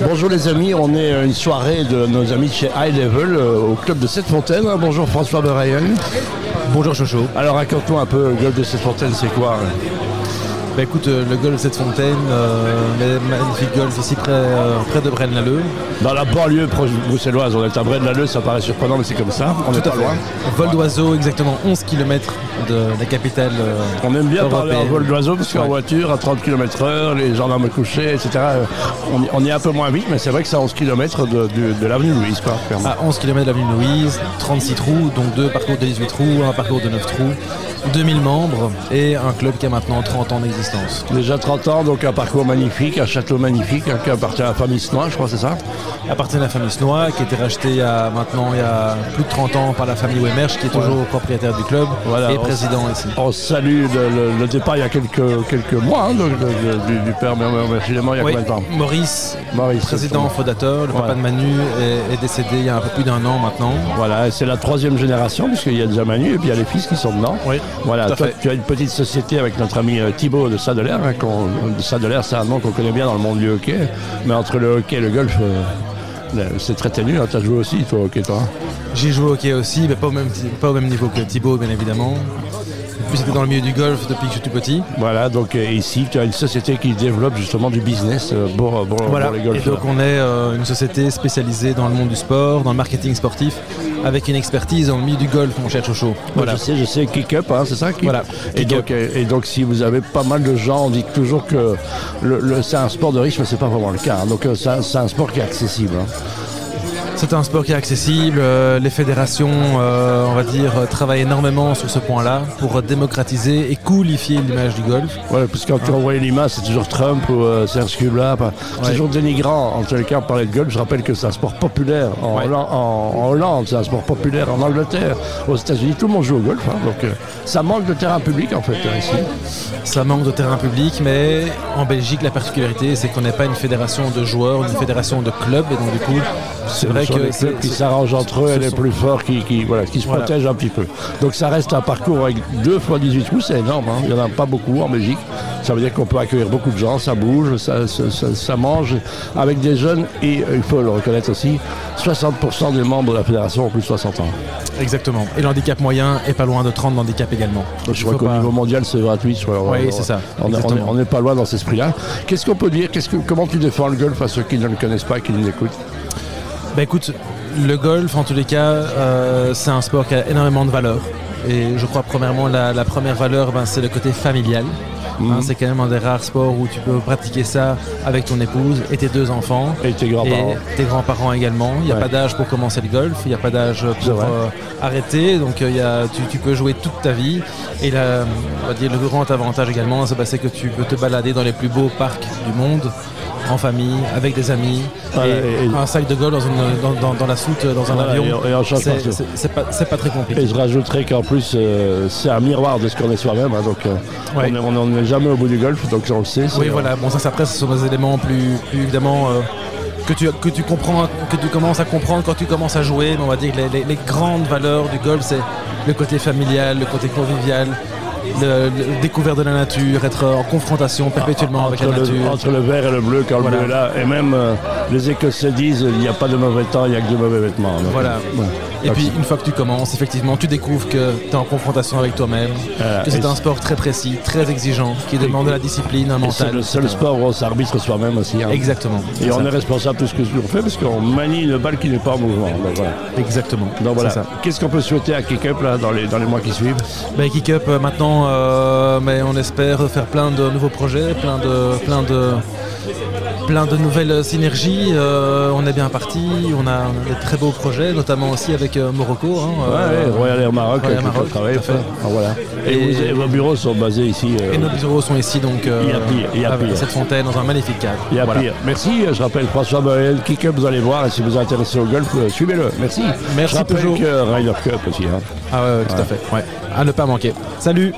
Bonjour les amis, on est à une soirée de nos amis de chez High Level euh, au club de Sept-Fontaines. Bonjour François Berayen. Bonjour Chocho. Alors raconte-nous un peu le club de Sept-Fontaines, c'est quoi hein? Bah écoute, euh, le golf cette fontaine, euh, magnifique golf ici près, euh, près de Braine-l'Alleud. Dans la banlieue proche bruxelloise, on est à Braine-l'Alleud, ça paraît surprenant, mais c'est comme ça. On est pas loin. Vol d'oiseau, exactement 11 km de la capitale. on aime bien parler en vol d'oiseau parce qu'en voiture, à 30 km/h, les gendarmes couchés, etc. On, y est un peu moins vite, mais c'est vrai que c'est à 11 km de, de, l'avenue Louise. Quoi, à 11 km de l'avenue Louise, 36 trous, donc deux parcours de 18 trous, un parcours de 9 trous. 2000 membres et un club qui a maintenant 30 ans d'existence. Déjà 30 ans, donc un parcours magnifique, un château magnifique hein, qui appartient à la famille Snois, je crois, c'est ça Appartient à la famille Snois, qui a été racheté il y a maintenant il y a plus de 30 ans par la famille Wemersch, qui est toujours propriétaire du club et président ici. On salue le, départ il y a quelques, quelques mois hein, du, père Merci, il y a combien de temps Maurice, Maurice président fondateur, le papa de Manu est, décédé il y a un peu plus d'un an maintenant. Voilà, c'est la troisième génération, puisqu'il y a déjà Manu et puis il y a les fils qui sont dedans. Oui. Voilà, toi, tu as une petite société avec notre ami euh, Thibaut de Sadeler. Hein, de Sadeler, c'est un nom qu'on connaît bien dans le monde du hockey. Mais entre le hockey et le golf, euh, c'est très ténu. Hein. Tu as joué aussi, toi, au hockey, toi hein? J'ai joué au hockey aussi, mais pas au, même, pas au même niveau que Thibaut, bien évidemment. Puis c'était dans le milieu du golf depuis que je suis tout petit. Voilà, donc euh, ici, tu as une société qui développe justement du business pour, les golfs. Et donc on est une société spécialisée dans le monde du sport, dans le marketing sportif avec une expertise dans le milieu du golf, mon cher Chocho. Voilà. Je sais, je sais, kick-up, hein, c'est ça Voilà. Et donc, et donc, si vous avez pas mal de gens, on dit toujours que le, c'est un sport de riche, mais c'est pas vraiment le cas. Hein. Donc, euh, c'est un, sport qui est accessible. Hein. C'est un sport qui est accessible. Euh, les fédérations, euh, on va dire, travaillent énormément sur ce point-là pour démocratiser et coolifier l'image du golf. Ouais, parce que quand tu envoies l'image, c'est toujours Trump ou euh, Serge Kubla. C'est toujours dénigrant. En tous les cas, parler de golf, je rappelle que c'est un sport populaire en, Hollande, c'est un sport populaire en Angleterre, aux États-Unis. Tout le monde joue au golf. Hein. donc, ça manque de terrain public, en fait, ici. Ça manque de terrain public, mais en Belgique, la particularité, c'est qu'on n'est pas une fédération de joueurs, une fédération de clubs. Et donc, du coup, c'est vrai que qui s'arrangent entre eux et les plus forts qui, voilà, qui se protègent un petit peu. Donc ça reste un parcours avec deux fois 18 trous, c'est énorme. Hein. Il n'y en a pas beaucoup en Belgique. Ça veut dire qu'on peut accueillir beaucoup de gens, ça bouge, ça, mange avec des jeunes et euh, il faut le reconnaître aussi, 60% des membres de la fédération ont plus de 60 ans. Exactement. Et l'handicap moyen est pas loin de 30 d'handicap également. Je crois qu'au niveau mondial c'est gratuit. oui, c'est ça. On n'est pas loin dans cet esprit-là. Qu'est-ce qu'on peut dire que, Comment tu défends le golf à ceux qui ne le connaissent pas et qui nous écoutent? Bah écoute, le golf, en tous les cas, euh, c'est un sport qui a énormément de valeur. Et je crois, premièrement, la, première valeur, ben, c'est le côté familial. Mhm. Hein, c'est quand même un des rares sports où tu peux pratiquer ça avec ton épouse et tes deux enfants. Et tes grands-parents. tes grands-parents également. Il n'y a pas d'âge pour commencer le golf, il n'y a pas d'âge pour euh, arrêter. Donc il y a, tu, peux jouer toute ta vie. Et la, on va dire, le grand avantage également, c'est bah, que tu peux te balader dans les plus beaux parcs du monde en famille, avec des amis, et, un sac de golf dans, la soute, dans un avion. c'est pas, très compliqué. Et je rajouterais qu'en plus, euh, c'est un miroir de ce qu'on est soi-même. Hein, donc, euh, on n'est jamais au bout du golf, donc on le sait. Oui, voilà. Bon, ça, après, ce sont des éléments plus, évidemment. Euh, que tu, que tu comprends, que tu commences à comprendre quand tu commences à jouer. on va dire que les, les grandes valeurs du golf, c'est le côté familial, le côté convivial, le, découvert de la nature, être en confrontation perpétuellement avec la nature. Entre le vert et le bleu, quand le bleu est là, et même euh, les Écossais disent il n'y a pas de mauvais temps, il n'y a que de mauvais vêtements. voilà. Et puis une fois que tu commences, effectivement, tu découvres que tu es en confrontation avec toi-même, euh, que c'est un sport très précis, très exigeant, qui demande de la discipline, un mental. C'est le seul sport où on s'arbitre soi-même aussi. Hein. Exactement. Et on est responsable de ce que l'on fait parce qu'on manie une balle qui n'est pas en mouvement. Exactement. Donc voilà. Qu'est-ce qu'on peut souhaiter à Kick Up là, dans, les, dans les mois qui suivent? Ben, Kick Up euh, maintenant, euh, mais on espère faire plein de nouveaux projets, plein de, plein de plein de nouvelles synergies. Euh, on est bien parti, on a, des très beaux projets, notamment aussi avec euh, Morocco. Hein, euh, Royal Air Maroc, Royal Maroc travaille. Ah, voilà. Et, vos bureaux sont basés ici. et nos bureaux sont ici, donc, il y a pire, cette fontaine, dans un magnifique cadre. Il y a pire. Merci, je rappelle François Boel, Kick-Up, vous allez voir, et si vous êtes intéressé au golf, suivez-le. Merci. Merci je toujours. que Ryder Cup aussi. Hein. Ah ouais, tout à fait. Ouais. À ne pas manquer. Salut